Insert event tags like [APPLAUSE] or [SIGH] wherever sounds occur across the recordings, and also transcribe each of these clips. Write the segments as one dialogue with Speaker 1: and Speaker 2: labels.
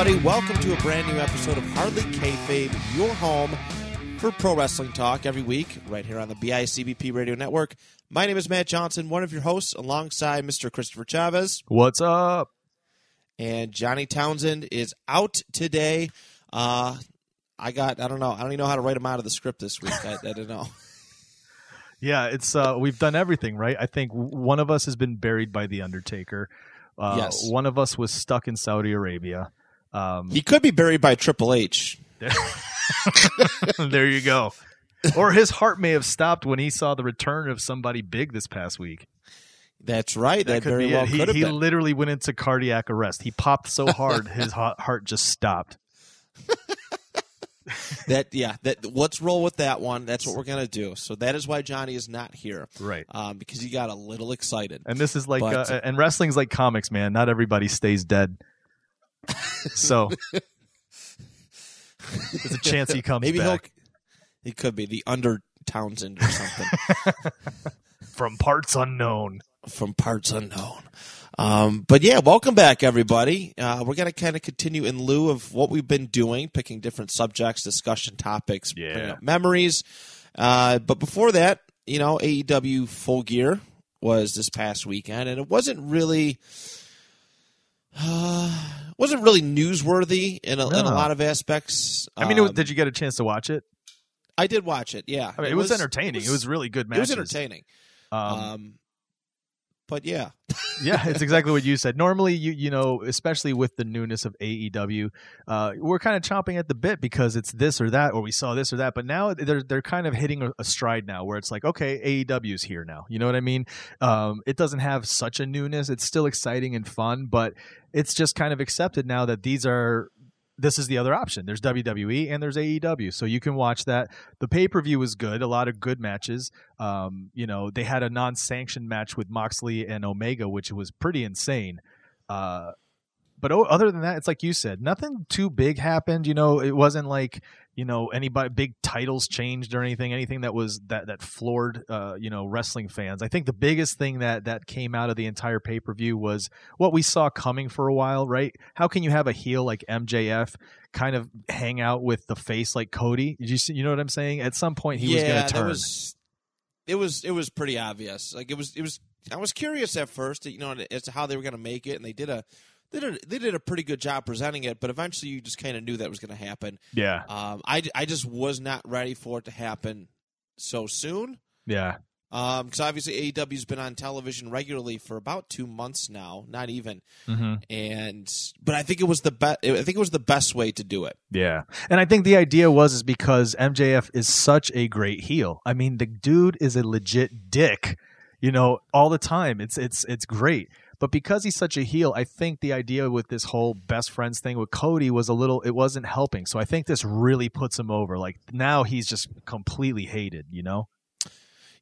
Speaker 1: Everybody. Welcome to a brand new episode of Hardly Kayfabe, your home for pro wrestling talk every week, right here on the BICBP Radio Network. My name is Matt Johnson, one of your hosts, alongside Mr. Christopher Chavez.
Speaker 2: What's up?
Speaker 1: And Johnny Townsend is out today. Uh, I got, I don't know, I don't even know how to write him out of the script this week. I, I don't know. [LAUGHS]
Speaker 2: Yeah, it's uh we've done everything, right? I think one of us has been buried by the Undertaker. Uh,
Speaker 1: Yes.
Speaker 2: One of us was stuck in Saudi Arabia. Um,
Speaker 1: He could be buried by Triple H. [LAUGHS]
Speaker 2: there you go. Or his heart may have stopped when he saw the return of somebody big this past week.
Speaker 1: That's right. That,
Speaker 2: could
Speaker 1: very
Speaker 2: be
Speaker 1: well
Speaker 2: it. He,
Speaker 1: could have
Speaker 2: he literally went into cardiac arrest. He popped so hard [LAUGHS] his heart just stopped. [LAUGHS]
Speaker 1: that yeah. That let's roll with that one. That's what we're gonna do. So that is why Johnny is not here,
Speaker 2: Right.
Speaker 1: um, because he got a little excited.
Speaker 2: And this is like,
Speaker 1: But-
Speaker 2: uh, and wrestling's like comics, man. Not everybody stays dead. So there's a chance he comes
Speaker 1: Maybe
Speaker 2: back
Speaker 1: he'll. He could be the under Townsend or something [LAUGHS]
Speaker 2: from parts unknown.
Speaker 1: from parts unknown. Um, but yeah, welcome back, everybody. Uh, we're gonna kind of continue in lieu of what we've been doing, picking different subjects, discussion topics, bringing
Speaker 2: Yeah.
Speaker 1: up memories. Uh, but before that, you know, AEW Full Gear was this past weekend, and it wasn't really. Uh, [SIGHS] wasn't really newsworthy in a, in a lot of aspects.
Speaker 2: I mean, it was,
Speaker 1: Um,
Speaker 2: did you get a chance to watch it?
Speaker 1: I did watch it. Yeah,
Speaker 2: I mean, it, was, entertaining. It was, really good
Speaker 1: It was entertaining.
Speaker 2: Um,
Speaker 1: Um, but yeah,
Speaker 2: yeah, [LAUGHS] it's exactly what you said. Normally, you you know, especially with the newness of AEW, uh, we're kind of chomping at the bit because it's this or that, or we saw this or that. But now they're they're kind of hitting a, a stride now, where it's like, okay, AEW's here now. You know what I mean? Um, it doesn't have such a newness. It's still exciting and fun, but it's just kind of accepted now that these are. This is the other option. There's WWE and there's AEW, so you can watch that. The pay per view was good, a lot of good matches. Um, you know, they had a non-sanctioned match with Moxley and Omega, which was pretty insane. Uh, but other than that, it's like you said, nothing too big happened. You know, it wasn't like you know anybody big titles changed or anything. Anything that was that that floored uh, you know wrestling fans. I think the biggest thing that that came out of the entire pay per view was what we saw coming for a while. Right? How can you have a heel like MJF? Kind of hang out with the face like Cody. Did you see, you know what I'm saying? At some point, he was going to turn.
Speaker 1: was it was it was pretty obvious. Like it was it was. I was curious at first, you know, as to how they were going to make it, and they did a they did a, they did a pretty good job presenting it. But eventually, you just kind of knew that was going to happen.
Speaker 2: yeah,
Speaker 1: Um, I I just was not ready for it to happen so soon.
Speaker 2: yeah.
Speaker 1: Um, because obviously AEW's been on television regularly for about two months now, not even.
Speaker 2: Mm-hmm.
Speaker 1: And but I think it was the best. I think it was the best way to do it.
Speaker 2: Yeah. And I think the idea was is because MJF is such a great heel. I mean, the dude is a legit dick, you know, all the time. It's it's it's great. But because he's such a heel, I think the idea with this whole best friends thing with Cody was a little it wasn't helping. So I think this really puts him over. Like now he's just completely hated, you know?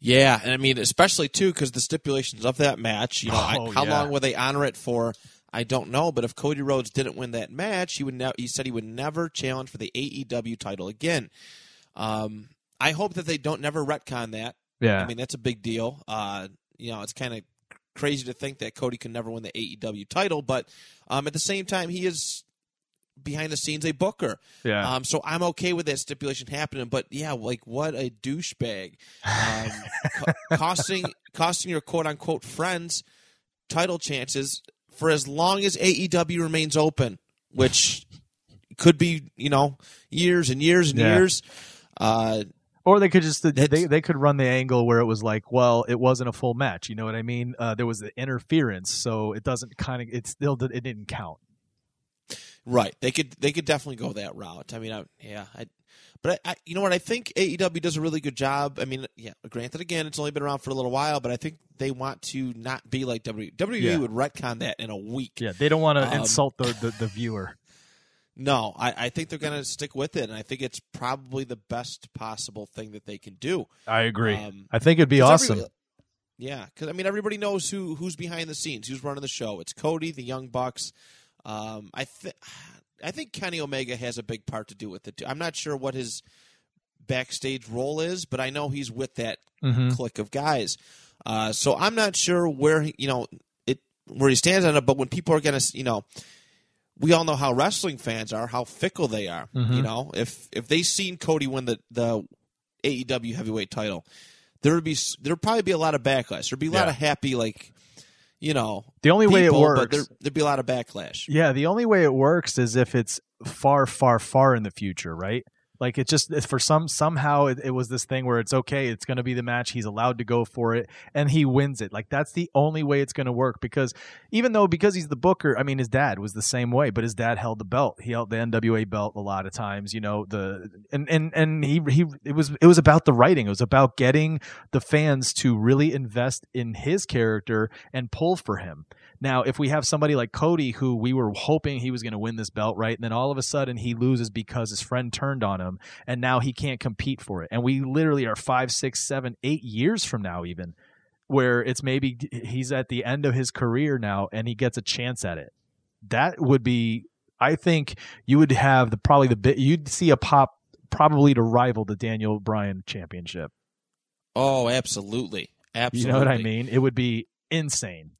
Speaker 1: Yeah, and I mean, especially too because the stipulations of that match. You know, I-
Speaker 2: Oh,
Speaker 1: how
Speaker 2: yeah.
Speaker 1: long will they honor it for? I don't know, but if Cody Rhodes didn't win that match, he would. Ne- he said he would never challenge for the AEW title again. Um, I hope that they don't never retcon that.
Speaker 2: Yeah.
Speaker 1: I mean, that's a big deal. Uh, you know, it's kind of crazy to think that Cody can never win the AEW title, but um, at the same time, he is behind the scenes a booker.
Speaker 2: yeah.
Speaker 1: Um, so I'm okay with that stipulation happening. But yeah, like what a douchebag, um, [LAUGHS] co- costing costing your quote unquote friends title chances for as long as AEW remains open, which could be you know years and years and
Speaker 2: Yeah.
Speaker 1: years. Uh,
Speaker 2: Or they could just they, they could run the angle where it was like, well, it wasn't a full match. You know what I mean? Uh, there was the interference, so it doesn't kind of it still it didn't count.
Speaker 1: Right. They could they could definitely go that route. I mean, I, yeah, I, but I, I, you know what? I think AEW does a really good job. I mean, yeah, granted, again, it's only been around for a little while, but I think they want to not be like WWE. WWE
Speaker 2: Yeah.
Speaker 1: would retcon that in a week.
Speaker 2: Yeah, they don't want to
Speaker 1: Um,
Speaker 2: insult the, the, the viewer.
Speaker 1: No, I, I think they're going to stick with it, and I think it's probably the best possible thing that they can do.
Speaker 2: I agree.
Speaker 1: Um,
Speaker 2: I think it'd be awesome.
Speaker 1: yeah, because I mean, everybody knows who who's behind the scenes, who's running the show. It's Cody, the Young Bucks. Um, I think I think Kenny Omega has a big part to do with it. Too. I'm not sure what his backstage role is, but I know he's with that
Speaker 2: Mhm.
Speaker 1: clique of guys. Uh, so I'm not sure where he, you know it where he stands on it. But when people are going to, you know, we all know how wrestling fans are, how fickle they are.
Speaker 2: Mhm.
Speaker 1: You know, if if they seen Cody win the the AEW heavyweight title, there would be there would probably be a lot of backlash. There'd be a lot
Speaker 2: Yeah.
Speaker 1: of happy like, you know,
Speaker 2: The only way it
Speaker 1: people,
Speaker 2: works.
Speaker 1: there, there'd be a lot of backlash.
Speaker 2: Yeah, the only way it works is if it's far, far, far in the future, right? Like it just for some somehow it, it was this thing where it's okay, it's going to be the match, he's allowed to go for it, and he wins it. Like that's the only way it's going to work because even though because he's the booker, I mean his dad was the same way, but his dad held the belt. He held the NWA belt a lot of times, you know the and and and he he it was it was about the writing. It was about getting the fans to really invest in his character and pull for him. Now, if we have somebody like Cody, who we were hoping he was going to win this belt, right? And then all of a sudden he loses because his friend turned on him, and now he can't compete for it. And we literally are five, six, seven, eight years from now, even where it's maybe he's at the end of his career now and he gets a chance at it. That would be, I think, you would have the probably the bit you'd see a pop probably to rival the Daniel Bryan championship.
Speaker 1: Oh, absolutely, absolutely.
Speaker 2: You know what I mean? It would be insane.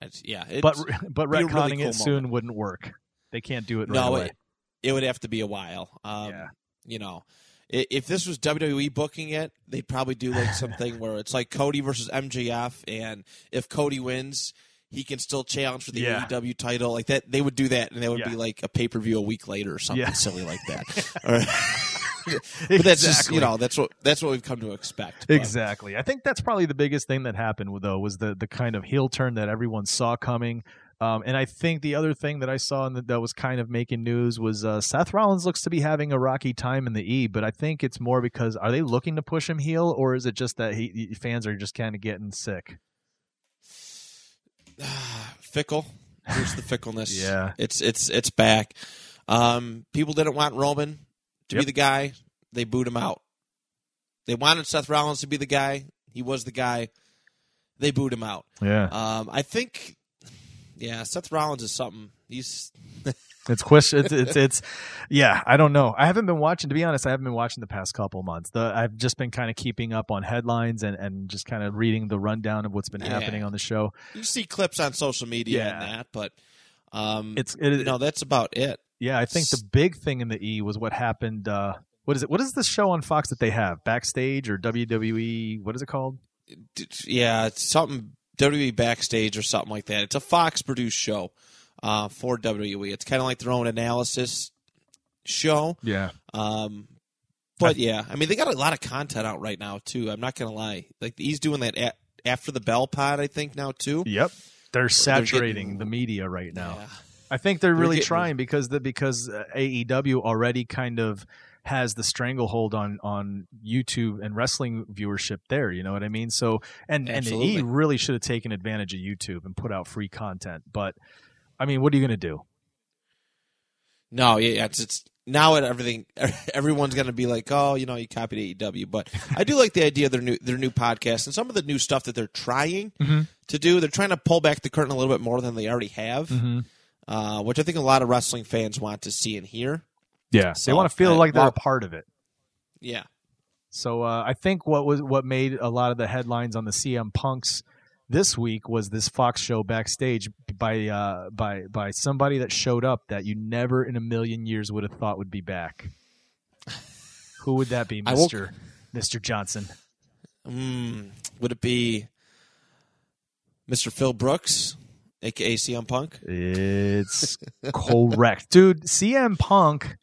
Speaker 1: It's- yeah, it's,
Speaker 2: but but
Speaker 1: a really cool
Speaker 2: it soon
Speaker 1: moment.
Speaker 2: wouldn't work. They can't do it right
Speaker 1: no,
Speaker 2: away.
Speaker 1: it, it would have to be a while. Um,
Speaker 2: Yeah.
Speaker 1: You know, if this was WWE booking it, they'd probably do like [LAUGHS] something where it's like Cody versus MJF, and if Cody wins, he can still challenge for the
Speaker 2: Yeah.
Speaker 1: AEW title. Like that, they would do that, and that would
Speaker 2: Yeah.
Speaker 1: be like a pay per view a week later or something
Speaker 2: Yeah.
Speaker 1: silly like that. [LAUGHS] [LAUGHS] But that's just you know that's what that's what we've come to expect. But-
Speaker 2: Exactly. I think that's probably the biggest thing that happened though was the the kind of heel turn that everyone saw coming. Um, and I think the other thing that I saw and that, that was kind of making news was uh, Seth Rollins looks to be having a rocky time in the E, but I think it's more because are they looking to push him heel or is it just that he, he- fans are just kind of getting sick? [SIGHS]
Speaker 1: fickle. Here's the fickleness. [LAUGHS]
Speaker 2: Yeah.
Speaker 1: it's it's it's back. Um, people didn't want Roman to be the guy. They booed him out. They wanted Seth Rollins to be the guy. He was the guy. They booed him out.
Speaker 2: Yeah.
Speaker 1: Um, I think, yeah, Seth Rollins is something. He's [LAUGHS]
Speaker 2: It's question. It's, it's it's yeah. I don't know. I haven't been watching. To be honest, I haven't been watching the past couple months. The I've just been kind of keeping up on headlines and and just kind of reading the rundown of what's been
Speaker 1: Yeah.
Speaker 2: happening on the show.
Speaker 1: you see clips on social media
Speaker 2: Yeah.
Speaker 1: and that, but um,
Speaker 2: It's it,
Speaker 1: no, that's about it.
Speaker 2: Yeah. I think the big thing in the E was what happened. Uh, what is it? What is the show on Fox that they have backstage or WWE? What is it called?
Speaker 1: Yeah, it's something WWE backstage or something like that. It's a Fox produced show uh, for WWE. It's kind of like their own analysis show.
Speaker 2: Yeah.
Speaker 1: Um, but yeah, I mean they got a lot of content out right now too. I'm not gonna lie. Like he's doing that a after the Bell Pod, I think now too.
Speaker 2: Yep. They're saturating
Speaker 1: getting-
Speaker 2: the media right now.
Speaker 1: Yeah.
Speaker 2: I think they're
Speaker 1: They're
Speaker 2: really
Speaker 1: getting-
Speaker 2: trying because the because uh, AEW already kind of has the stranglehold on on YouTube and wrestling viewership there. You know what I mean? So and and the E really should have taken advantage of YouTube and put out free content. But I mean, what are you going to do?
Speaker 1: No, yeah, it's, it's now it everything. [LAUGHS] Everyone's gonna be like, oh, you know, you copied AEW. But I do like the idea of their new their new podcast and some of the new stuff that they're trying
Speaker 2: Mhm.
Speaker 1: to do. They're trying to pull back the curtain a little bit more than they already have,
Speaker 2: Mm-hmm.
Speaker 1: Uh, which I think a lot of wrestling fans want to see and hear.
Speaker 2: Yeah,
Speaker 1: So,
Speaker 2: they want to feel
Speaker 1: I-
Speaker 2: like they're
Speaker 1: well-
Speaker 2: a part of it.
Speaker 1: Yeah,
Speaker 2: So uh, I think what was what made a lot of the headlines on the CM Punks this week was this Fox show backstage by uh, by by somebody that showed up that you never in a million years would have thought would be back. Who would that be, Mister Mister Johnson?
Speaker 1: mm, would it be Mr. Phil Brooks, aka CM Punk?
Speaker 2: It's correct, [LAUGHS] dude. CM Punk.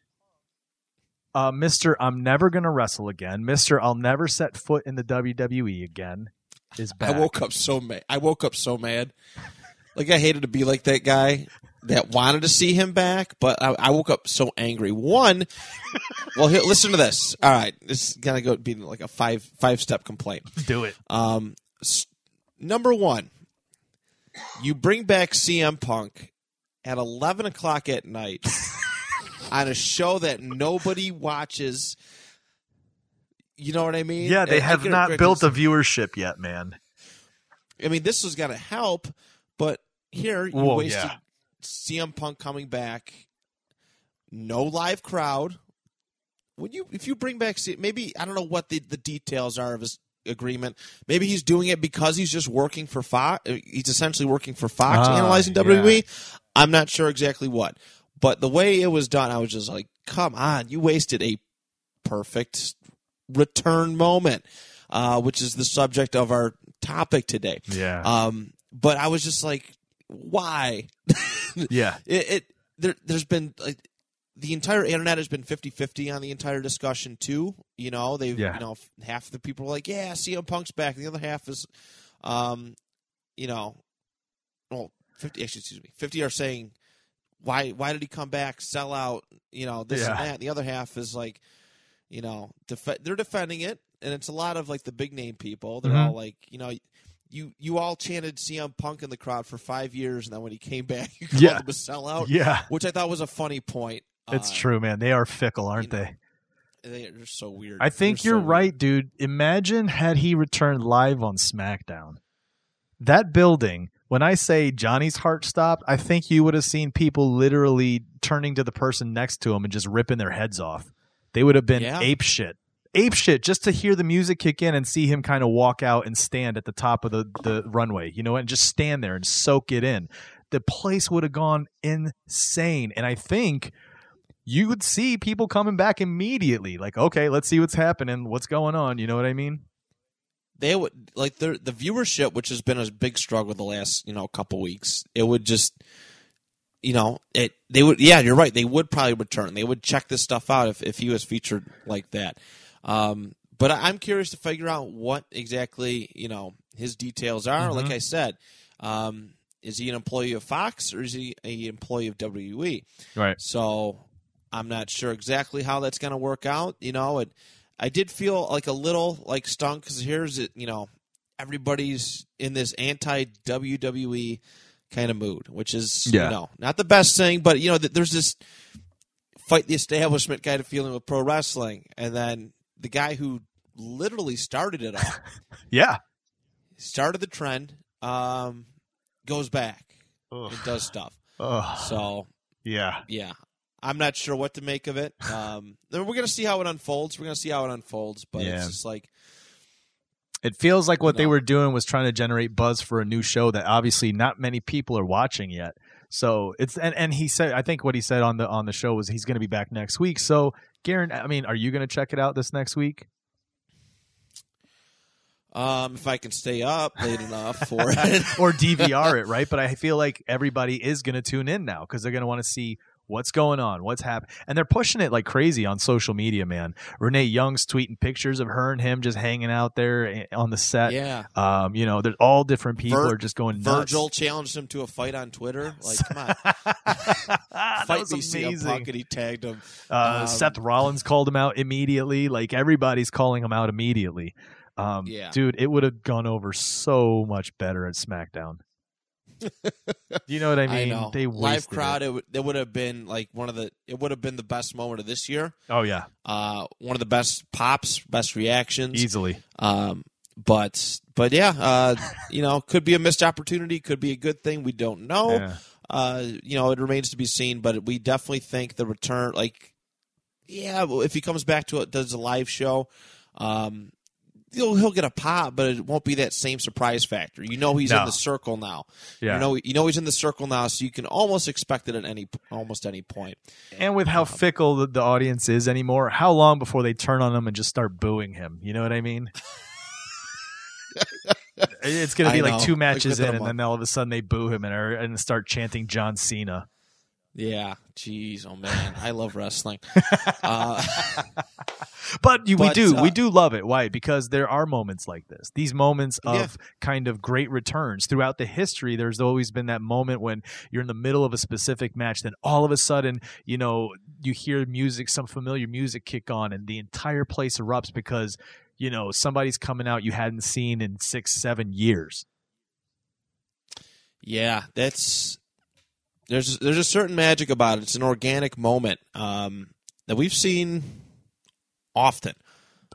Speaker 2: Uh, Mister, I'm never gonna wrestle again. Mister, I'll never set foot in the WWE again. Is back.
Speaker 1: I woke up so mad. I woke up so mad. Like I hated to be like that guy that wanted to see him back, but I, I woke up so angry. One, well, here, listen to this. All right, this is gonna go be like a five five step complaint.
Speaker 2: Do it.
Speaker 1: Um, s- number one, you bring back CM Punk at eleven o'clock at night [LAUGHS] on a show that nobody watches. You know what I mean?
Speaker 3: Yeah, they
Speaker 1: I-
Speaker 3: have not built a viewership yet, man.
Speaker 1: I mean, this was going to help, but here you
Speaker 2: Well,
Speaker 1: wasted
Speaker 2: yeah.
Speaker 1: CM Punk coming back, no live crowd. When you if you bring back maybe I don't know what the the details are of his agreement. Maybe he's doing it because he's just working for Fox. He's essentially working for Fox,
Speaker 2: Ah,
Speaker 1: analyzing
Speaker 2: yeah.
Speaker 1: WWE. I'm not sure exactly what, but the way it was done, I was just like, "Come on, you wasted a perfect return moment," uh, which is the subject of our topic today.
Speaker 2: Yeah.
Speaker 1: Um, but I was just like, why? [LAUGHS]
Speaker 2: yeah.
Speaker 1: It, it there, there's been like the entire internet has been 50-50 on the entire discussion too. You know, they've
Speaker 2: Yeah.
Speaker 1: you know half of the people are like, yeah, CM Punk's back. The other half is, um, you know, well, fifty actually, excuse me, fifty are saying, why why did he come back? Sell out. You know this
Speaker 2: Yeah.
Speaker 1: and that. And the other half is like, you know, def- they're defending it, and it's a lot of like the big name people. They're
Speaker 2: Mhm.
Speaker 1: all like, you know. You you all chanted CM Punk in the crowd for five years, and then when he came [LAUGHS] back, you called
Speaker 2: Yeah.
Speaker 1: him a sellout
Speaker 2: Yeah.
Speaker 1: which I thought was a funny point.
Speaker 2: It's
Speaker 1: Uh,
Speaker 2: true, man. They are fickle, aren't
Speaker 1: you know,
Speaker 2: they?
Speaker 1: They are so weird.
Speaker 2: I think
Speaker 1: They're
Speaker 2: you're
Speaker 1: so weird.
Speaker 2: right, dude. Imagine had he returned live on SmackDown. That building, when I say Johnny's heart stopped, I think you would have seen people literally turning to the person next to him and just ripping their heads off. They would have been
Speaker 1: Yeah.
Speaker 2: ape shit. Ape shit just to hear the music kick in and see him kind of walk out and stand at the top of the, the runway, you know, what? and just stand there and soak it in. The place would have gone insane. And I think you would see people coming back immediately. Like, okay, let's see what's happening, what's going on. You know what I mean?
Speaker 1: They would like the the viewership, which has been a big struggle the last you know couple weeks. It would just, you know, it they would. Yeah, you're right. They would probably return. They would check this stuff out if if he was featured like that. Um, but I'm curious to figure out what exactly you know his details are. Like I said, um, is he an employee of Fox or is he a employee of WWE?
Speaker 2: Right.
Speaker 1: So I'm not sure exactly how that's going to work out. You know, it, I did feel like a little like stunk because here's it. You know, everybody's in this anti WWE kind of mood, which is
Speaker 2: Yeah.
Speaker 1: you know not the best thing, but you know th- there's this fight the establishment kind of feeling with pro wrestling, and then the guy who literally started it all, [LAUGHS]
Speaker 2: Yeah.
Speaker 1: started the trend, um, goes back
Speaker 2: Ugh.
Speaker 1: and does stuff.
Speaker 2: Ugh.
Speaker 1: So
Speaker 2: yeah.
Speaker 1: yeah, I'm not sure what to make of it. [LAUGHS] Um, then we're gonna see how it unfolds. We're gonna see how it unfolds, but
Speaker 2: Yeah.
Speaker 1: it's just like
Speaker 2: It feels like what they were doing was trying to generate buzz for a new show that obviously not many people are watching yet. So it's and, and he said I think what he said on the on the show was he's going to be back next week. So Garen, I mean, are you going to check it out this next week?
Speaker 1: um, if I can stay up late enough for [LAUGHS] it.
Speaker 2: or DVR it, right? But I feel like everybody is going to tune in now because they're going to want to see what's going on, what's happening, and they're pushing it like crazy on social media. Man, Renee Young's tweeting pictures of her and him just hanging out there eh, on the set.
Speaker 1: yeah,
Speaker 2: Um, you know, there's all different people
Speaker 1: Vir-
Speaker 2: are just going nuts.
Speaker 1: Virgil challenged him to a fight on Twitter. Like, come on, [LAUGHS]
Speaker 2: that
Speaker 1: fight CM
Speaker 2: amazing.
Speaker 1: Punk, and he tagged him.
Speaker 2: Uh,
Speaker 1: Um,
Speaker 2: Seth Rollins called him out immediately. Like everybody's calling him out immediately. Um,
Speaker 1: Yeah.
Speaker 2: dude, it would have gone over so much better at SmackDown. You know what [LAUGHS] I mean?
Speaker 1: know
Speaker 2: They
Speaker 1: live crowd.
Speaker 2: It.
Speaker 1: It, would it would have been like one of the. It would have been the best moment of this year.
Speaker 2: Oh yeah,
Speaker 1: Uh, one of the best pops, best reactions.
Speaker 2: easily.
Speaker 1: Um, but but yeah, uh, [LAUGHS] you know, could be a missed opportunity, could be a good thing. We don't know.
Speaker 2: Yeah.
Speaker 1: Uh, you know, it remains to be seen. But we definitely think the return, like, yeah, if he comes back to it, does a live show, um, he'll he'll get a pop, but it won't be that same surprise factor. You know, he's
Speaker 2: No.
Speaker 1: in the circle now.
Speaker 2: Yeah.
Speaker 1: You know, you know he's in the circle now, so you can almost expect it at any almost any point.
Speaker 2: And with how fickle the, the audience is anymore, how long before they turn on him and just start booing him? You know what I mean? [LAUGHS] it's going to be
Speaker 1: I
Speaker 2: like
Speaker 1: know.
Speaker 2: two matches
Speaker 1: within
Speaker 2: in, and
Speaker 1: month.
Speaker 2: then all of a sudden they boo him and, are, and start chanting John Cena.
Speaker 1: Yeah, jeez, oh man, I love wrestling. [LAUGHS] uh, [LAUGHS]
Speaker 2: but you, we do
Speaker 1: uh,
Speaker 2: we do love it. Why? Because there are moments like this. These moments of
Speaker 1: Yeah.
Speaker 2: kind of great returns throughout the history. There's always been that moment when you're in the middle of a specific match, then all of a sudden, you know, you hear music, some familiar music kick on, and the entire place erupts because you know somebody's coming out you hadn't seen in six, seven years.
Speaker 1: Yeah, that's there's there's a certain magic about it. It's an organic moment um, that we've seen often,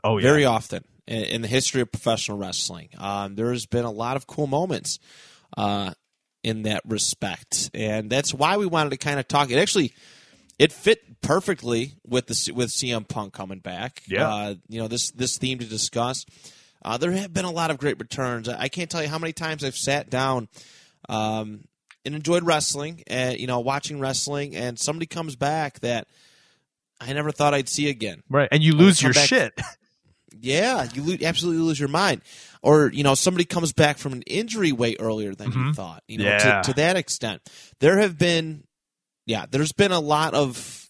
Speaker 2: Oh
Speaker 1: very often in, in the history of professional wrestling. Um, there's been a lot of cool moments uh, in that respect, and that's why we wanted to kind of talk. It actually it fit perfectly with the with CM Punk coming back.
Speaker 2: Yeah.
Speaker 1: uh, you know this this theme to discuss. Uh, there have been a lot of great returns. I I can't tell you how many times I've sat down um, and enjoyed wrestling, and you know, watching wrestling, and somebody comes back that I never thought I'd see again.
Speaker 2: right, and you lose your
Speaker 1: back-
Speaker 2: shit. [LAUGHS]
Speaker 1: Yeah, you lo- absolutely lose your mind. Or you know, somebody comes back from an injury way earlier than you
Speaker 2: Mhm.
Speaker 1: thought. You know,
Speaker 2: Yeah.
Speaker 1: to, to that extent, there have been, yeah, there's been a lot of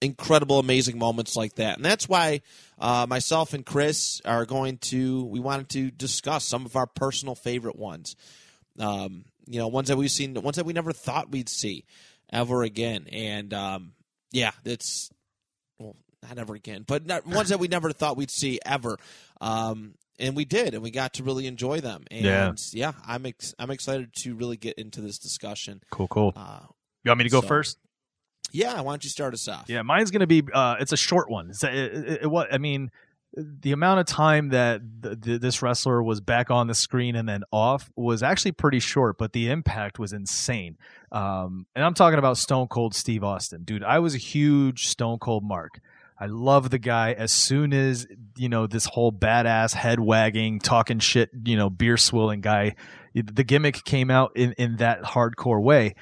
Speaker 1: incredible, amazing moments like that, and that's why uh, myself and Chris are going to. We wanted to discuss some of our personal favorite ones. Um, you know, ones that we've seen, ones that we never thought we'd see ever again, and um, yeah, it's not ever again, but not, ones that we never thought we'd see ever. Um, and we did, and we got to really enjoy them. And
Speaker 2: Yeah.
Speaker 1: yeah, I'm ex- I'm excited to really get into this discussion.
Speaker 2: Cool, cool.
Speaker 1: Uh,
Speaker 2: You want me to go
Speaker 1: so-
Speaker 2: first?
Speaker 1: yeah, why don't you start us off?
Speaker 2: Yeah, mine's gonna be. Uh, it's a short one. It's, it, it, it, what I mean, the amount of time that th th this wrestler was back on the screen and then off was actually pretty short, but the impact was insane. Um, and I'm talking about Stone Cold Steve Austin, dude. I was a huge Stone Cold mark. I love the guy. As soon as you know this whole badass head wagging, talking shit, you know, beer swilling guy, the gimmick came out in in that hardcore way.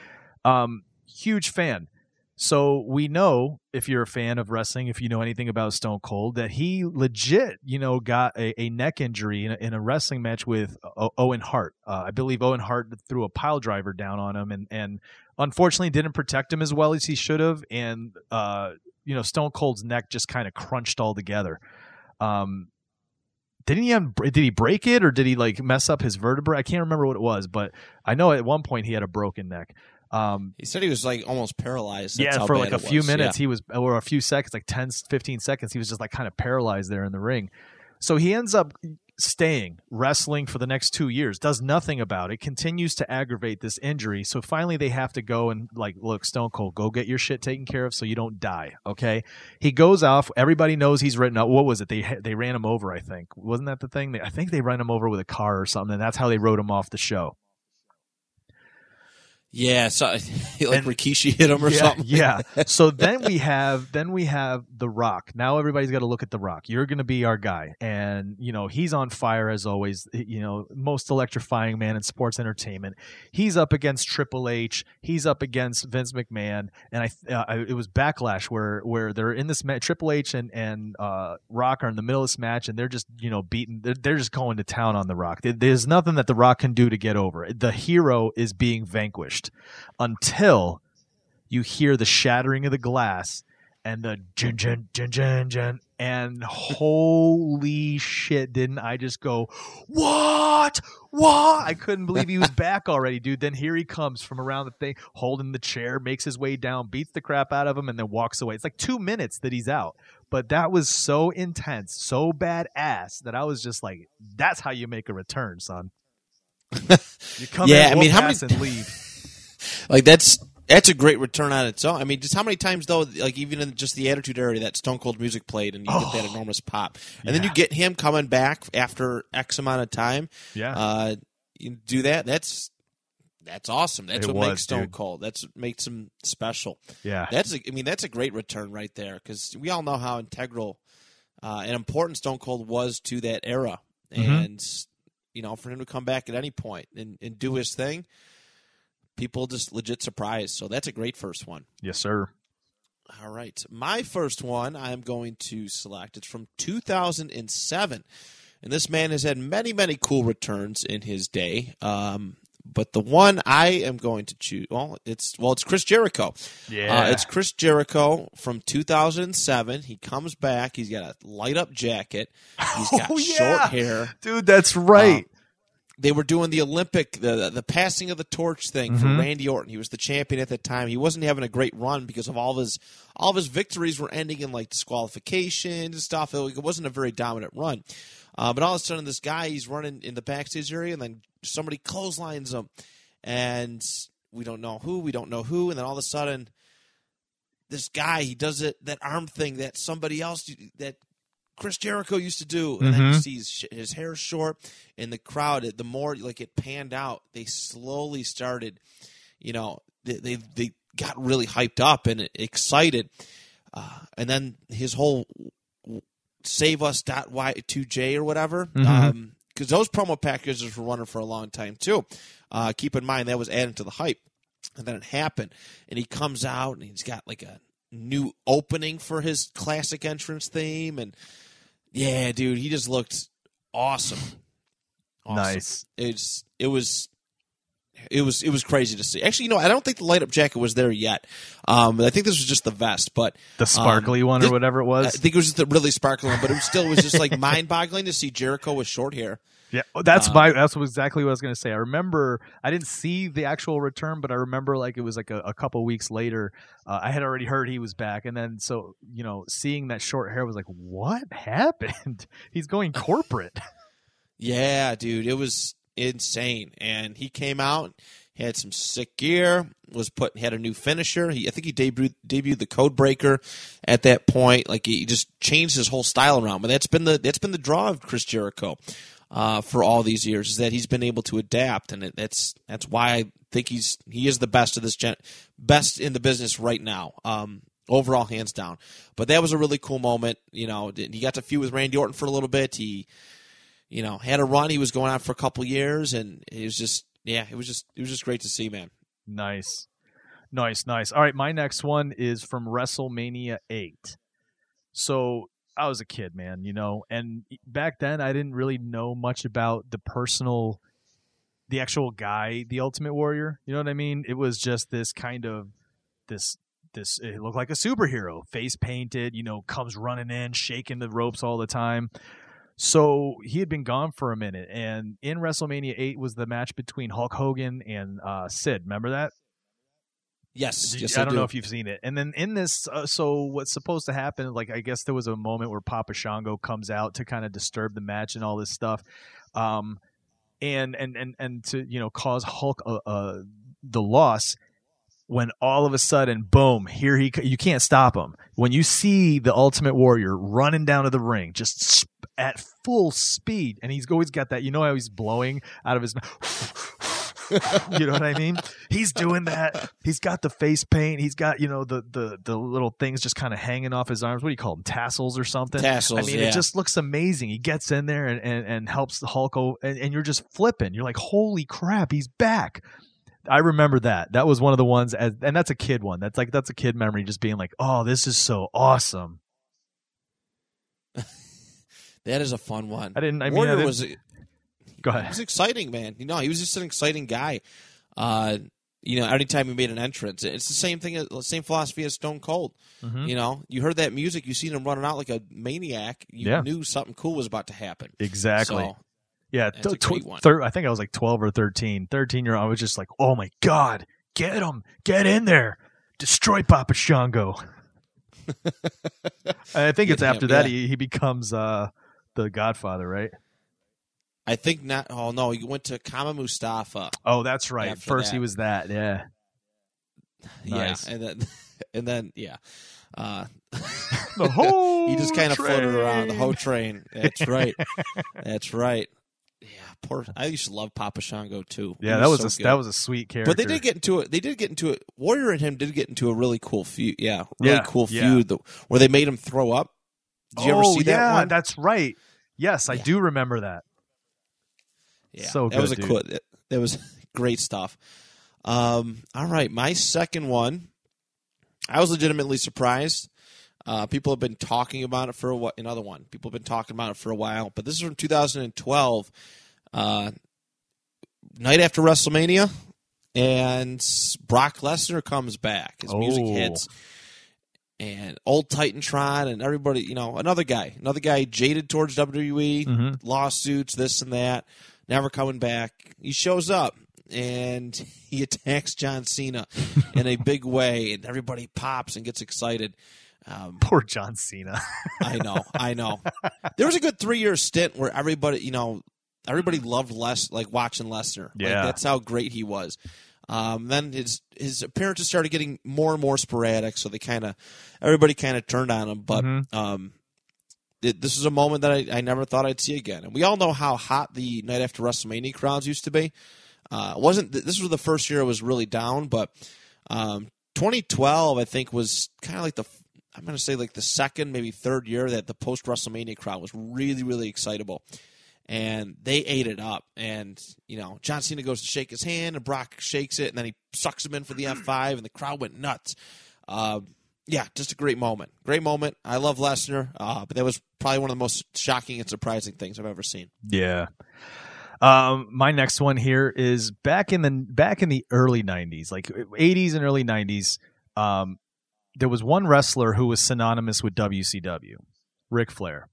Speaker 2: Um, huge fan. So we know if you're a fan of wrestling, if you know anything about Stone Cold, that he legit, you know, got a, a neck injury in a, in a wrestling match with o- Owen Hart. Uh, I believe Owen Hart threw a pile driver down on him, and and unfortunately didn't protect him as well as he should have. And uh, you know, Stone Cold's neck just kind of crunched all together. Um, didn't he have, did he break it or did he like mess up his vertebrae? I can't remember what it was, but I know at one point he had a broken neck. Um,
Speaker 1: He said he was like almost paralyzed. That's
Speaker 2: yeah, for like a few
Speaker 1: was.
Speaker 2: minutes, he was, or a few seconds, like 10, 15 seconds, he was just like kind of paralyzed there in the ring. So he ends up staying, wrestling for the next two years, does nothing about it, continues to aggravate this injury. So finally, they have to go and, like, look, Stone Cold, go get your shit taken care of so you don't die. Okay. He goes off. Everybody knows he's written up. What was it? They they ran him over, I think. Wasn't that the thing? I think they ran him over with a car or something, and that's how they wrote him off the show.
Speaker 1: Yeah, so [LAUGHS] like
Speaker 2: And-
Speaker 1: Rikishi hit him or
Speaker 2: yeah,
Speaker 1: something.
Speaker 2: Yeah. [LAUGHS] So then we have then we have The Rock. Now everybody's got to look at The Rock. You're going to be our guy, and you know he's on fire as always. You know, most electrifying man in sports entertainment. He's up against Triple H. He's up against Vince McMahon, and I, uh, I it was Backlash where where they're in this match. Triple H and and uh, Rock are in the middle of this match, and they're just you know beating. They're, they're just going to town on The Rock. There's nothing that The Rock can do to get over. it. The hero is being vanquished until you hear the shattering of the glass and the jin jin jin jin jin and holy shit didn't i just go what? What? I couldn't believe he was back already dude. Then here he comes from around the thing holding the chair makes his way down beats the crap out of him and then walks away. It's like two minutes that he's out. But that was so intense so badass that i was just like that's how you make a return son. [LAUGHS] You come
Speaker 1: Yeah,
Speaker 2: in,
Speaker 1: I mean, how many-
Speaker 2: and leave
Speaker 1: Like that's that's a great return on its own. I mean, just how many times though, like even in just the Attitude Era, that Stone Cold music played, and you get that
Speaker 2: Oh.
Speaker 1: enormous pop, and then you get him coming back after X amount of time.
Speaker 2: yeah
Speaker 1: Uh, you do that. That's that's awesome. That's
Speaker 2: It
Speaker 1: what
Speaker 2: was,
Speaker 1: makes Stone
Speaker 2: dude.
Speaker 1: Cold. That's what makes him special.
Speaker 2: yeah
Speaker 1: That's a, I mean that's a great return right there because we all know how integral uh, and important Stone Cold was to that era,
Speaker 2: Mhm.
Speaker 1: and you know for him to come back at any point and, and do his thing, people just legit surprised. So that's a great first one.
Speaker 2: yes sir
Speaker 1: All right, my first one I'm going to select. It's from 2007, and this man has had many many cool returns in his day. Um, but the one I am going to choose, well, it's well, it's Chris Jericho.
Speaker 2: Yeah.
Speaker 1: Uh, it's Chris Jericho from 2007. He comes back. He's got a light up jacket. He's [LAUGHS] got
Speaker 2: Oh, yeah.
Speaker 1: short hair.
Speaker 2: Dude, that's right.
Speaker 1: They were doing the Olympic, the the passing of the torch thing for
Speaker 2: Mhm.
Speaker 1: Randy Orton. He was the champion at that time. He wasn't having a great run because of all of his all of his victories were ending in like disqualifications and stuff. It wasn't a very dominant run. Uh, but all of a sudden, this guy he's running in the backstage area, and then somebody clotheslines him, and we don't know who, we don't know who, and then all of a sudden, this guy he does it that arm thing that somebody else that Chris Jericho used to do, and then you
Speaker 2: Mhm.
Speaker 1: see his, his hair short, and the crowd. The more like it panned out, they slowly started, you know, they they, they got really hyped up and excited, uh, and then his whole save us dot y two j or whatever.
Speaker 2: Mhm.
Speaker 1: Um, because those promo packages were running for a long time too. Uh, keep in mind that was adding to the hype, and then it happened, and he comes out and he's got like a new opening for his classic entrance theme, and yeah, dude, he just looked awesome. Awesome.
Speaker 2: Nice.
Speaker 1: It's it was. It was it was crazy to see. Actually, you know, I don't think the light up jacket was there yet. Um, I think this was just the vest, but
Speaker 2: The sparkly one or whatever it was.
Speaker 1: I think it was just the really sparkly one. But it was still it was just like [LAUGHS] mind boggling to see Jericho with short hair.
Speaker 2: Yeah, oh, that's
Speaker 1: Um,
Speaker 2: my. That's exactly what I was gonna say. I remember I didn't see the actual return, but I remember like it was like a, a couple weeks later. Uh, I had already heard he was back, and then so you know, seeing that short hair was like, what [LAUGHS] happened? He's going corporate. [LAUGHS]
Speaker 1: Yeah, dude, it was insane. And he came out, had some sick gear, was put had a new finisher. He, I think he debuted debuted the Code Breaker at that point. Like he just changed his whole style around. But that's been the that's been the draw of Chris Jericho uh, for all these years is that he's been able to adapt, and it, that's that's why I think he's he is the best of this gen, best in the business right now. Um, overall, hands down. But that was a really cool moment. You know, he got to feud with Randy Orton for a little bit. He you know, had a run. He was going on for a couple years, and it was just, yeah, it was just, it was just great to see, man.
Speaker 2: Nice. Nice, nice. All right, my next one is from WrestleMania 8. So I was a kid, man, you know, and back then I didn't really know much about the personal, the actual guy, the Ultimate Warrior. You know what I mean? It was just this kind of, this, this, it looked like a superhero, face painted, you know, comes running in, shaking the ropes all the time. So he had been gone for a minute, and in WrestleMania 8 was the match between Hulk Hogan and uh, Sid. Remember that?
Speaker 1: Yes, yes, I,
Speaker 2: I don't
Speaker 1: do.
Speaker 2: know if you've seen it. And then in this, uh, so what's supposed to happen? Like, I guess there was a moment where Papa Shango comes out to kind of disturb the match and all this stuff, um, and and and and to you know cause Hulk uh, uh, the loss. When all of a sudden, boom! Here he you can't stop him. When you see the Ultimate Warrior running down to the ring, just at full speed, and he's always got that. You know how he's blowing out of his mouth. [LAUGHS] you know what I mean? He's doing that. He's got the face paint. He's got you know the the the little things just kind of hanging off his arms. What do you call them? Tassels or something?
Speaker 1: Tassels,
Speaker 2: I mean,
Speaker 1: yeah.
Speaker 2: it just looks amazing. He gets in there and and, and helps the Hulk, o- and, and you're just flipping. You're like, holy crap, he's back. I remember that. That was one of the ones, as, and that's a kid one. That's like that's a kid memory, just being like, oh, this is so awesome. [LAUGHS]
Speaker 1: that is a fun one.
Speaker 2: I didn't. I mean, I
Speaker 1: Warrior
Speaker 2: didn't-
Speaker 1: was,
Speaker 2: go
Speaker 1: he was exciting, man. You know, he was just an exciting guy. Uh, you know, anytime he made an entrance, it's the same thing, the same philosophy as Stone Cold.
Speaker 2: Mhm.
Speaker 1: You know, you heard that music, you seen him running out like a maniac. You
Speaker 2: Yeah.
Speaker 1: knew something cool was about to happen.
Speaker 2: Exactly.
Speaker 1: So,
Speaker 2: Yeah,
Speaker 1: a
Speaker 2: tw- thir- I think I was like 12 or 13. 13 year old, I was just like, oh my God, get him, get in there, destroy Papa Shango. [LAUGHS] I think it's
Speaker 1: him,
Speaker 2: after that
Speaker 1: yeah.
Speaker 2: he, he becomes uh, the Godfather, right?
Speaker 1: I think not. Oh no, he went to Kama Mustafa.
Speaker 2: Oh, that's right. First he was that, yeah. Nice.
Speaker 1: Yeah, and then [LAUGHS] and then yeah. Uh, [LAUGHS]
Speaker 2: The whole [LAUGHS]
Speaker 1: he just kind of floated around the whole train. That's right. That's right. Yeah, poor. I used to love Papa Shango too.
Speaker 2: Yeah, that was
Speaker 1: so
Speaker 2: a
Speaker 1: good.
Speaker 2: that was a sweet character.
Speaker 1: But they did get into it. They did get into it. Warrior and him did get into a really cool feud. Yeah, really
Speaker 2: Yeah,
Speaker 1: cool
Speaker 2: yeah.
Speaker 1: feud that, where they made him throw up. Did you
Speaker 2: oh,
Speaker 1: ever see that
Speaker 2: yeah,
Speaker 1: one?
Speaker 2: that's right. Yes, I do remember that.
Speaker 1: Yeah,
Speaker 2: So
Speaker 1: that was a
Speaker 2: good,
Speaker 1: cool. That, that was [LAUGHS] great stuff. Um, all right, my second one. I was legitimately surprised. Uh, people have been talking about it for a while. Another one. People have been talking about it for a while, but this is from 2012. Uh, night after WrestleMania, and Brock Lesnar comes back. His music
Speaker 2: Oh.
Speaker 1: hits, and old Titantron and everybody, you know, another guy, another guy jaded towards WWE,
Speaker 2: Mhm.
Speaker 1: lawsuits, this and that, never coming back. He shows up and [LAUGHS] he attacks John Cena in a big way, and everybody pops and gets excited. Um,
Speaker 2: Poor John Cena. [LAUGHS]
Speaker 1: I know, I know. There was a good three year stint where everybody, you know, everybody loved Les, like watching Lesnar. Like,
Speaker 2: Yeah.
Speaker 1: that's how great he was. Um, then his his appearances started getting more and more sporadic, so they kind of everybody kind of turned on him. But
Speaker 2: Mhm.
Speaker 1: um, it, this is a moment that I, I never thought I'd see again. And we all know how hot the night after WrestleMania crowds used to be. Uh, wasn't this was the first year it was really down, but um, 2012 I think was kind of like the I'm going to say like the second maybe third year that the post WrestleMania crowd was really really excitable, and they ate it up. And you know John Cena goes to shake his hand, and Brock shakes it, and then he sucks him in for the F5, and the crowd went nuts. Uh, yeah, just a great moment. Great moment. I love Lesnar, uh, but that was probably one of the most shocking and surprising things I've ever seen.
Speaker 2: Yeah. Um, my next one here is back in the back in the early '90s, like '80s and early '90s. Um, there was one wrestler who was synonymous with WCW, Ric Flair.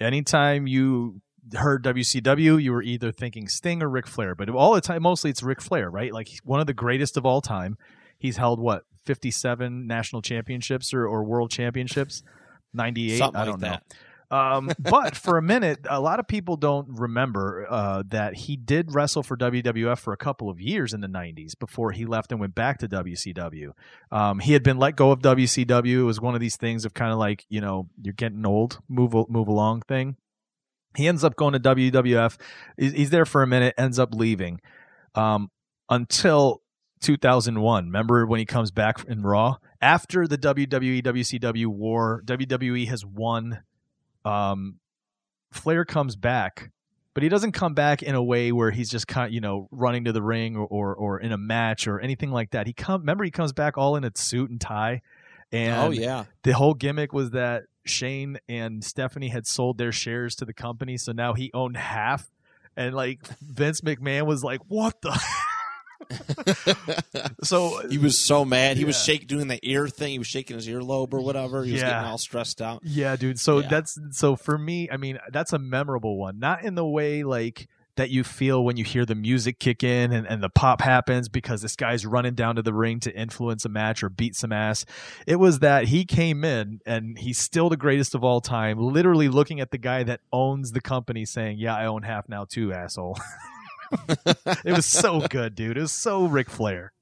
Speaker 2: Anytime you heard WCW, you were either thinking Sting or Ric Flair, but all the time, mostly it's Ric Flair, right? Like one of the greatest of all time. He's held what 57 national championships or, or world championships, [LAUGHS] 98.
Speaker 1: Something
Speaker 2: I don't know.
Speaker 1: that.
Speaker 2: Um, [LAUGHS] but for a minute, a lot of people don't remember uh, that he did wrestle for WWF for a couple of years in the 90s before he left and went back to WCW. Um, he had been let go of WCW. It was one of these things of kind of like, you know, you're getting old, move move along thing. He ends up going to WWF. He's he's there for a minute, ends up leaving um, until 2001. Remember when he comes back in Raw? After the WWE WCW war, WWE has won um, Flair comes back, but he doesn't come back in a way where he's just kind of, you know, running to the ring or, or, or in a match or anything like that. He come, remember he comes back all in a suit and tie. And
Speaker 1: oh yeah,
Speaker 2: the whole gimmick was that Shane and Stephanie had sold their shares to the company, so now he owned half. And like Vince McMahon was like, "What the?" [LAUGHS] so [LAUGHS]
Speaker 1: he was so mad. He was
Speaker 2: Yeah.
Speaker 1: shaking, doing the ear thing. He was shaking his earlobe or whatever. He was
Speaker 2: Yeah.
Speaker 1: getting all stressed out.
Speaker 2: Yeah, dude. So
Speaker 1: Yeah.
Speaker 2: that's so for me, I mean, that's a memorable one. Not in the way like that you feel when you hear the music kick in and, and the pop happens because this guy's running down to the ring to influence a match or beat some ass. It was that he came in and he's still the greatest of all time, literally looking at the guy that owns the company saying, Yeah, I own half now too, asshole. [LAUGHS] [LAUGHS] it was so good, dude. It was so Ric Flair.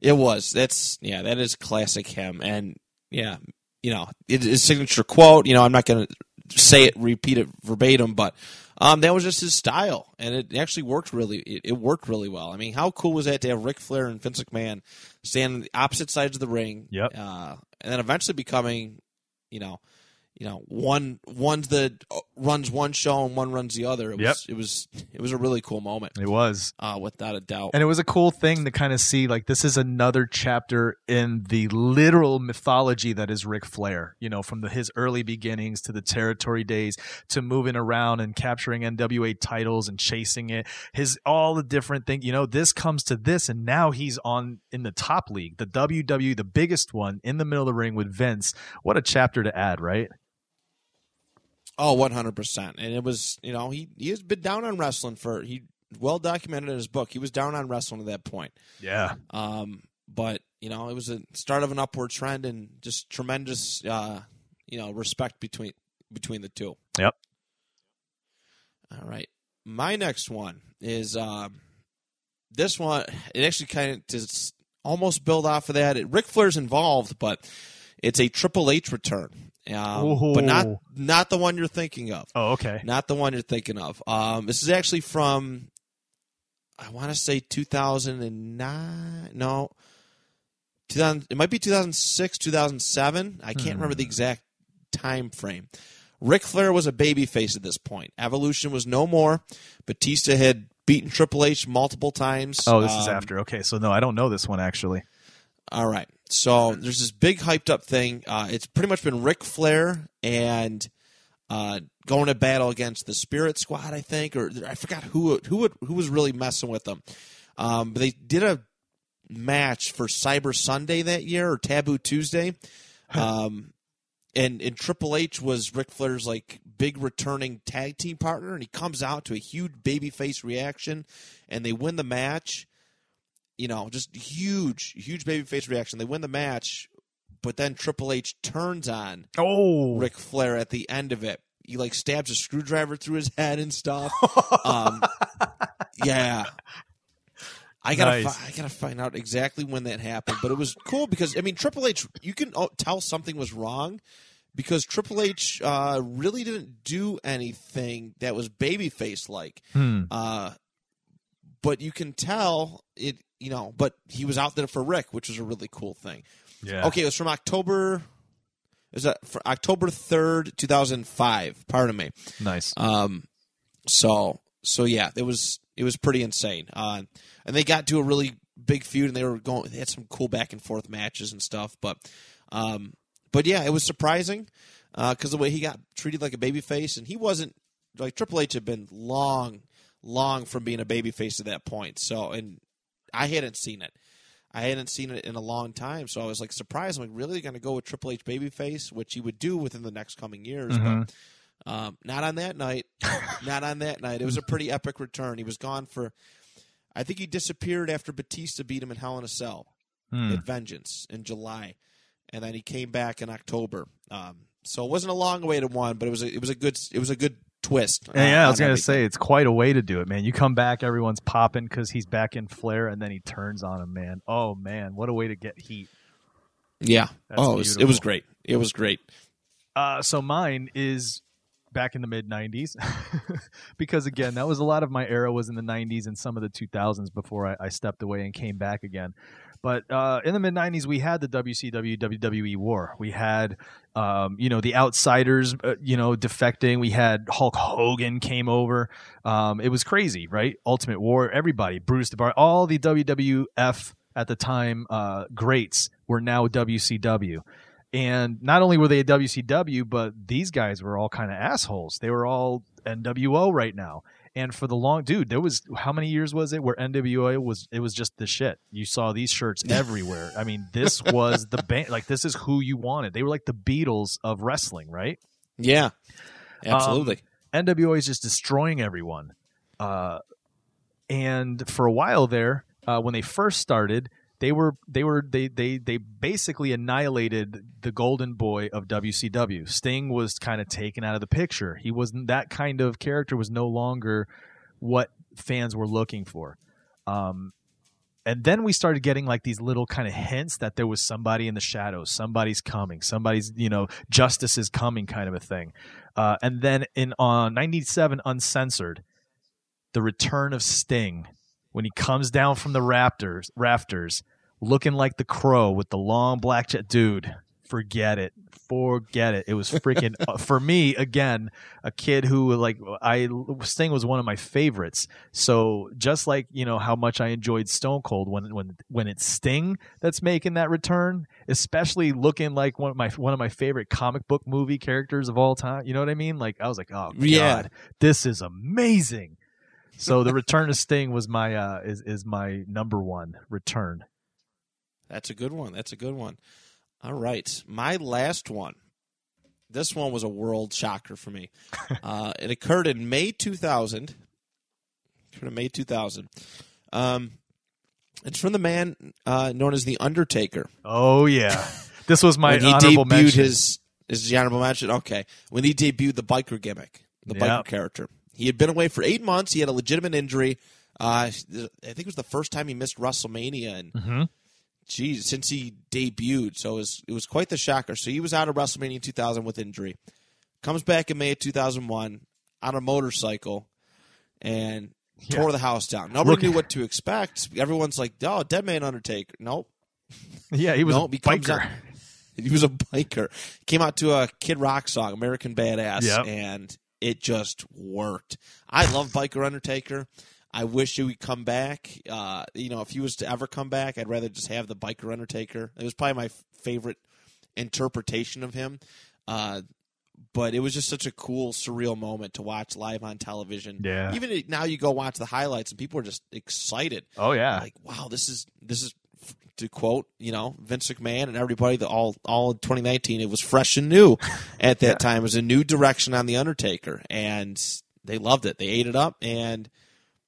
Speaker 1: It was. That's yeah. That is classic him. And yeah, you know, it, his signature quote. You know, I'm not going to say it, repeat it verbatim, but um, that was just his style, and it actually worked really. It, it worked really well. I mean, how cool was that to have Ric Flair and Vince McMahon stand on the opposite sides of the ring?
Speaker 2: Yep.
Speaker 1: Uh, and then eventually becoming, you know. You know, one one's the runs one show and one runs the other. It was
Speaker 2: Yep.
Speaker 1: it was it was a really cool moment,
Speaker 2: It was.
Speaker 1: uh, without a doubt.
Speaker 2: And it was a cool thing to kind of see like this is another chapter in the literal mythology that is Ric Flair, you know, from the, his early beginnings to the territory days to moving around and capturing NWA titles and chasing it. His all the different things, you know, this comes to this and now he's on in the top league, the WWE, the biggest one in the middle of the ring with Vince. What a chapter to add, right?
Speaker 1: Oh, 100%. And it was, you know, he, he has been down on wrestling for, he well documented in his book. He was down on wrestling at that point.
Speaker 2: Yeah.
Speaker 1: Um, but, you know, it was a start of an upward trend and just tremendous, uh, you know, respect between, between the two.
Speaker 2: Yep.
Speaker 1: All right. My next one is, um, this one, it actually kind of just almost build off of that. It, Ric Flair's involved, but it's a Triple H return. Um, but not not the one you're thinking of
Speaker 2: Oh, okay.
Speaker 1: not the one you're thinking of. Um, this is actually from, I want to say 2009. No, 2000. It might be 2006, 2007. I can't remember the exact time frame. Ric Flair was a babyface at this point. Evolution was no more. Batista had beaten Triple H multiple times.
Speaker 2: Oh, this is
Speaker 1: Um,
Speaker 2: after. Okay. So no, I don't know this one actually.
Speaker 1: all right. So there's this big hyped up thing. Uh, it's pretty much been Ric Flair and uh, going to battle against the Spirit Squad, I think, or I forgot who who who was really messing with them. Um, but they did a match for Cyber Sunday that year or Taboo Tuesday. Um, and and Triple H was Ric Flair's like big returning tag team partner, and he comes out to a huge babyface reaction, and they win the match. You know, just huge, huge babyface reaction. They win the match, but then Triple H turns on
Speaker 2: Oh,
Speaker 1: Ric Flair at the end of it. He like stabs a screwdriver through his head and stuff. [LAUGHS] um, yeah. I gotta,
Speaker 2: Nice.
Speaker 1: fi- I gotta find out exactly when that happened, but it was cool because I mean, Triple H, you can tell something was wrong because Triple H uh, really didn't do anything that was babyface like.
Speaker 2: Hmm.
Speaker 1: Uh, but you can tell it, you know. But he was out there for Ric, which was a really cool thing.
Speaker 2: yeah.
Speaker 1: Okay, it was from October. Is that for October third, two thousand five? Pardon me.
Speaker 2: Nice.
Speaker 1: Um, so so yeah, it was it was pretty insane. Uh, and they got to a really big feud, and they were going. They had some cool back and forth matches and stuff. But um, but yeah, it was surprising uh, because the way he got treated like a babyface, and he wasn't like Triple H had been long, long from being a babyface at that point. So and I hadn't seen it. I hadn't seen it in a long time, so I was like surprised. I'm like, really going to go with Triple H babyface, which he would do within the next coming years,
Speaker 2: Mhm.
Speaker 1: but um, not on that night. [LAUGHS] not on that night. It was a pretty epic return. He was gone for, I think he disappeared after Batista beat him in Hell in a Cell
Speaker 2: Hmm.
Speaker 1: at Vengeance in July, and then he came back in October. Um, so it wasn't a long way to one, but it was a, it was a good it was a good twist.
Speaker 2: Yeah, yeah, I
Speaker 1: uh,
Speaker 2: was gonna
Speaker 1: everything.
Speaker 2: say it's quite a way to do it, man. You come back, everyone's popping because he's back in Flair, and then he turns on him, man. Oh man, what a way to get heat.
Speaker 1: yeah.
Speaker 2: That's
Speaker 1: oh, it was, it was great. It was great.
Speaker 2: Uh, so mine is back in the mid '90s, [LAUGHS] because again, that was a lot of my era was in the '90s and some of the 2000s before I, I stepped away and came back again. But uh, in the mid '90s, we had the WCW WWE war. We had, um, you know, the outsiders, uh, you know, defecting. We had Hulk Hogan came over. Um, it was crazy, right? Ultimate War. Everybody, Bruce the Bar, all the WWF at the time uh, greats were now WCW. And not only were they a WCW, but these guys were all kind of assholes. They were all NWO right now. And for the long dude, there was how many years was it where NWO was it was just the shit. You saw these shirts [LAUGHS] everywhere. I mean, this was the band like this is who you wanted. They were like the Beatles of wrestling, right?
Speaker 1: Yeah. Absolutely.
Speaker 2: NWO is just destroying everyone. Uh, and for a while there, uh, when they first started, they were they were they they they basically annihilated the golden boy of WCW. Sting was kind of taken out of the picture. He wasn't that kind of character. Was no longer what fans were looking for. Um, and then we started getting like these little kind of hints that there was somebody in the shadows, somebody's coming, somebody's you know justice is coming, kind of a thing. Uh, and then in on '97 Uncensored, the return of Sting when he comes down from the rafters, rafters, looking like the crow with the long black jet. Dude, forget it, forget it. It was freaking uh, for me again, a kid who like I Sting was one of my favorites. So just like you know how much I enjoyed Stone Cold when when when it's Sting that's making that return, especially looking like one of my one of my favorite comic book movie characters of all time. You know what I mean? Like I was like, oh god,
Speaker 1: Yeah.
Speaker 2: this is amazing. So the return of Sting was my uh, is is my number one return.
Speaker 1: That's a good one. That's a good one. All right. My last one. This one was a world shocker for me. [LAUGHS] uh, it occurred in May 2000. Occurred in May 2000. Um, it's from the man uh, known as The Undertaker.
Speaker 2: Oh yeah, this was my
Speaker 1: he
Speaker 2: honorable
Speaker 1: debuted
Speaker 2: mention.
Speaker 1: his is the honorable mention. Okay, when he debuted the biker gimmick, the biker character, he had been away for eight months. He had a legitimate injury. Uh, I think it was the first time he missed WrestleMania, and
Speaker 2: Mhm.
Speaker 1: Geez, since he debuted, so it was it was quite the shocker. So he was out of WrestleMania 2000 with injury. Comes back in May of 2001 on a motorcycle, and
Speaker 2: Yeah.
Speaker 1: tore the house down. Nobody knew what to expect. Everyone's like, "Oh, Dead Man Undertaker." Nope. [LAUGHS]
Speaker 2: Yeah, he was
Speaker 1: No,
Speaker 2: a
Speaker 1: he
Speaker 2: biker.
Speaker 1: out- [LAUGHS] He was a biker. Came out to a Kid Rock song, American Badass,
Speaker 2: Yep.
Speaker 1: and it just worked. I love Biker Undertaker. I wish he would come back. Uh, you know, if he was to ever come back, I'd rather just have the Biker Undertaker. It was probably my f- favorite interpretation of him. Uh, but it was just such a cool, surreal moment to watch live on television.
Speaker 2: Yeah.
Speaker 1: Even now, you go watch the highlights, and people are just excited.
Speaker 2: Oh yeah.
Speaker 1: Like, wow, this is this is to quote, you know, Vince McMahon and everybody. The all all in 2019, it was fresh and new [LAUGHS] at that time. It was a new direction on the Undertaker, and they loved it. They ate it up, and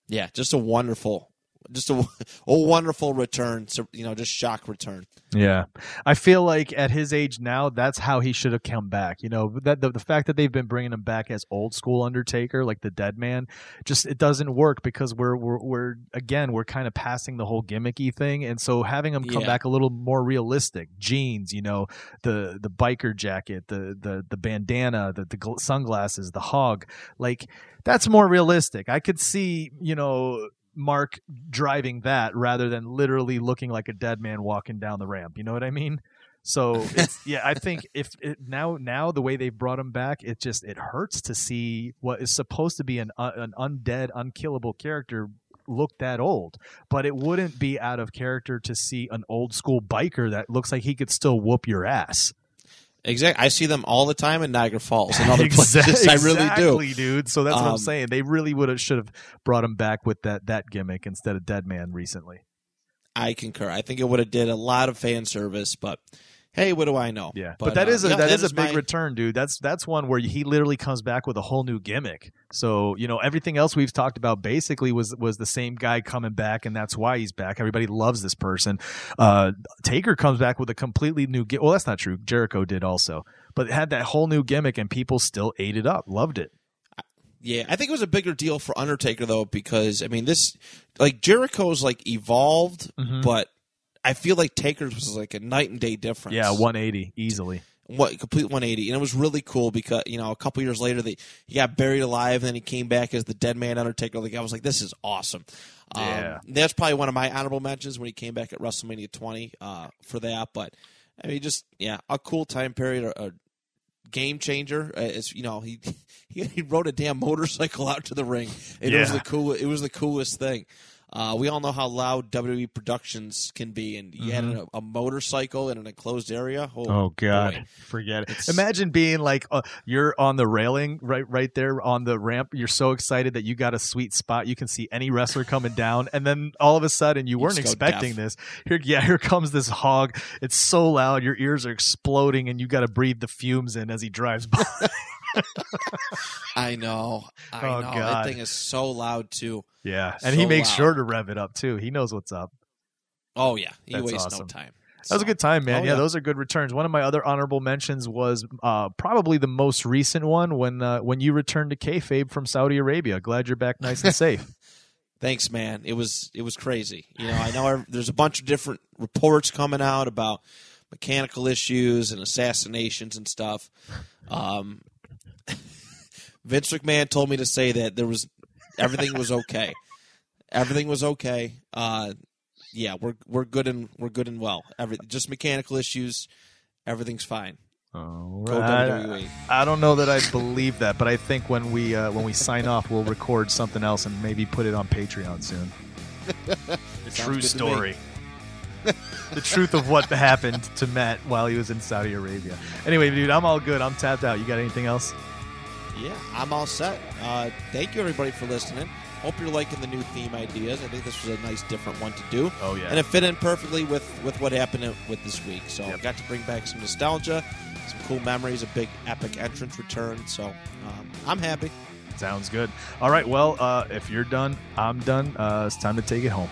Speaker 1: yeah, just a wonderful, just a, [LAUGHS] a wonderful return. You know, just shock return.
Speaker 2: Yeah, I feel like at his age now, that's how he should have come back. You know, that the, the fact that they've been bringing him back as old school Undertaker, like the Dead Man, just it doesn't work because we're we're, we're again we're kind of passing the whole gimmicky thing, and so having him come
Speaker 1: Yeah.
Speaker 2: back a little more realistic, jeans, you know, the the biker jacket, the the the bandana, the the sunglasses, the hog, like that's more realistic. I could see, you know. Mark driving that rather than literally looking like a dead man walking down the ramp. You know what I mean? So [LAUGHS] it's, yeah, I think if it, now now the way they've brought him back, it just it hurts to see what is supposed to be an uh, an undead, unkillable character look that old. But it wouldn't be out of character to see an old school biker that looks like he could still whoop your ass.
Speaker 1: Exactly. I see them all the time in Niagara Falls and other [LAUGHS]
Speaker 2: Exact-
Speaker 1: places. I really do.
Speaker 2: dude. So that's what I'm
Speaker 1: Um,
Speaker 2: saying. They really would have should have brought him back with that that gimmick instead of Dead Man recently.
Speaker 1: I concur. I think it would have did a lot of fan service, but hey, what do I know?
Speaker 2: Yeah, but, that
Speaker 1: uh,
Speaker 2: is a
Speaker 1: yeah,
Speaker 2: that is a big
Speaker 1: my-
Speaker 2: return, dude. That's that's one where he literally comes back with a whole new gimmick. So you know everything else we've talked about basically was was the same guy coming back, and that's why he's back. Everybody loves this person. Uh, Taker comes back with a completely new. Gi- well, that's not true. Jericho did also, but it had that whole new gimmick, and people still ate it up, loved it.
Speaker 1: Yeah, I think it was a bigger deal for Undertaker though because I mean this like Jericho's like evolved,
Speaker 2: Mhm.
Speaker 1: but I feel like Taker's was like a night and day difference.
Speaker 2: Yeah, 180 easily.
Speaker 1: what complete 180 and it was really cool because you know a couple years later they he got buried alive and then he came back as the dead man undertaker. Like i was like this is awesome.
Speaker 2: Yeah.
Speaker 1: um, that's probably one of my honorable mentions when he came back at wrestlemania 20 uh, for that. But i mean just yeah a cool time period a, a game changer. Uh, it's you know he [LAUGHS] he he rode a damn motorcycle out to the ring. It was the cool it was the coolest thing uh, we all know how loud WWE productions can be, and you had a, a motorcycle in an enclosed area. Oh,
Speaker 2: Mm-hmm. Oh God,
Speaker 1: boy.
Speaker 2: forget it.
Speaker 1: It's-
Speaker 2: Imagine being like uh, you're on the railing right right there on the ramp. You're so excited that you got a sweet spot. You can see any wrestler coming down, and then all of a sudden you,
Speaker 1: You
Speaker 2: weren't expecting
Speaker 1: deaf.
Speaker 2: this. Here, yeah, here comes this hog. It's so loud, your ears are exploding, and you got to breathe the fumes in as he drives by. [LAUGHS]
Speaker 1: I know. I
Speaker 2: Oh,
Speaker 1: know.
Speaker 2: God.
Speaker 1: That thing is so loud too.
Speaker 2: yeah, and he makes
Speaker 1: loud.
Speaker 2: sure to rev it up too. He knows what's up.
Speaker 1: Oh yeah, he
Speaker 2: That's
Speaker 1: wastes no time.
Speaker 2: That was a good time, man.
Speaker 1: Oh,
Speaker 2: yeah,
Speaker 1: yeah.
Speaker 2: those are good returns. One of my other honorable mentions was uh, probably the most recent one when uh, when you returned to kayfabe from Saudi Arabia. Glad you're back, nice and safe. [LAUGHS]
Speaker 1: Thanks, man. It was it was crazy. You know, I know ev- there's a bunch of different reports coming out about mechanical issues and assassinations and stuff. Um, Vince McMahon told me to say that there was everything was okay. everything was okay. Uh, yeah, we're we're good and we're good and well. Every just mechanical issues. Everything's fine.
Speaker 2: All
Speaker 1: Go
Speaker 2: right.
Speaker 1: WWE.
Speaker 2: I don't know that I believe that, but I think when we uh, when we sign off, we'll record something else and maybe put it on Patreon soon. The true
Speaker 1: good to me.
Speaker 2: story. [LAUGHS] the truth of what happened to Matt while he was in Saudi Arabia. Anyway, dude, I'm all good. I'm tapped out. You got anything else?
Speaker 1: Yeah, I'm all set. Uh, thank you, everybody, for listening. Hope you're liking the new theme ideas. I think this was a nice, different one to do.
Speaker 2: Oh yeah.
Speaker 1: And it fit in perfectly with, with what happened with this week. So
Speaker 2: Yep.
Speaker 1: got to bring back some nostalgia, some cool memories, a big epic entrance return. So um, I'm happy.
Speaker 2: Sounds good. All right. Well, uh, if you're done, I'm done. Uh, it's time to take it home.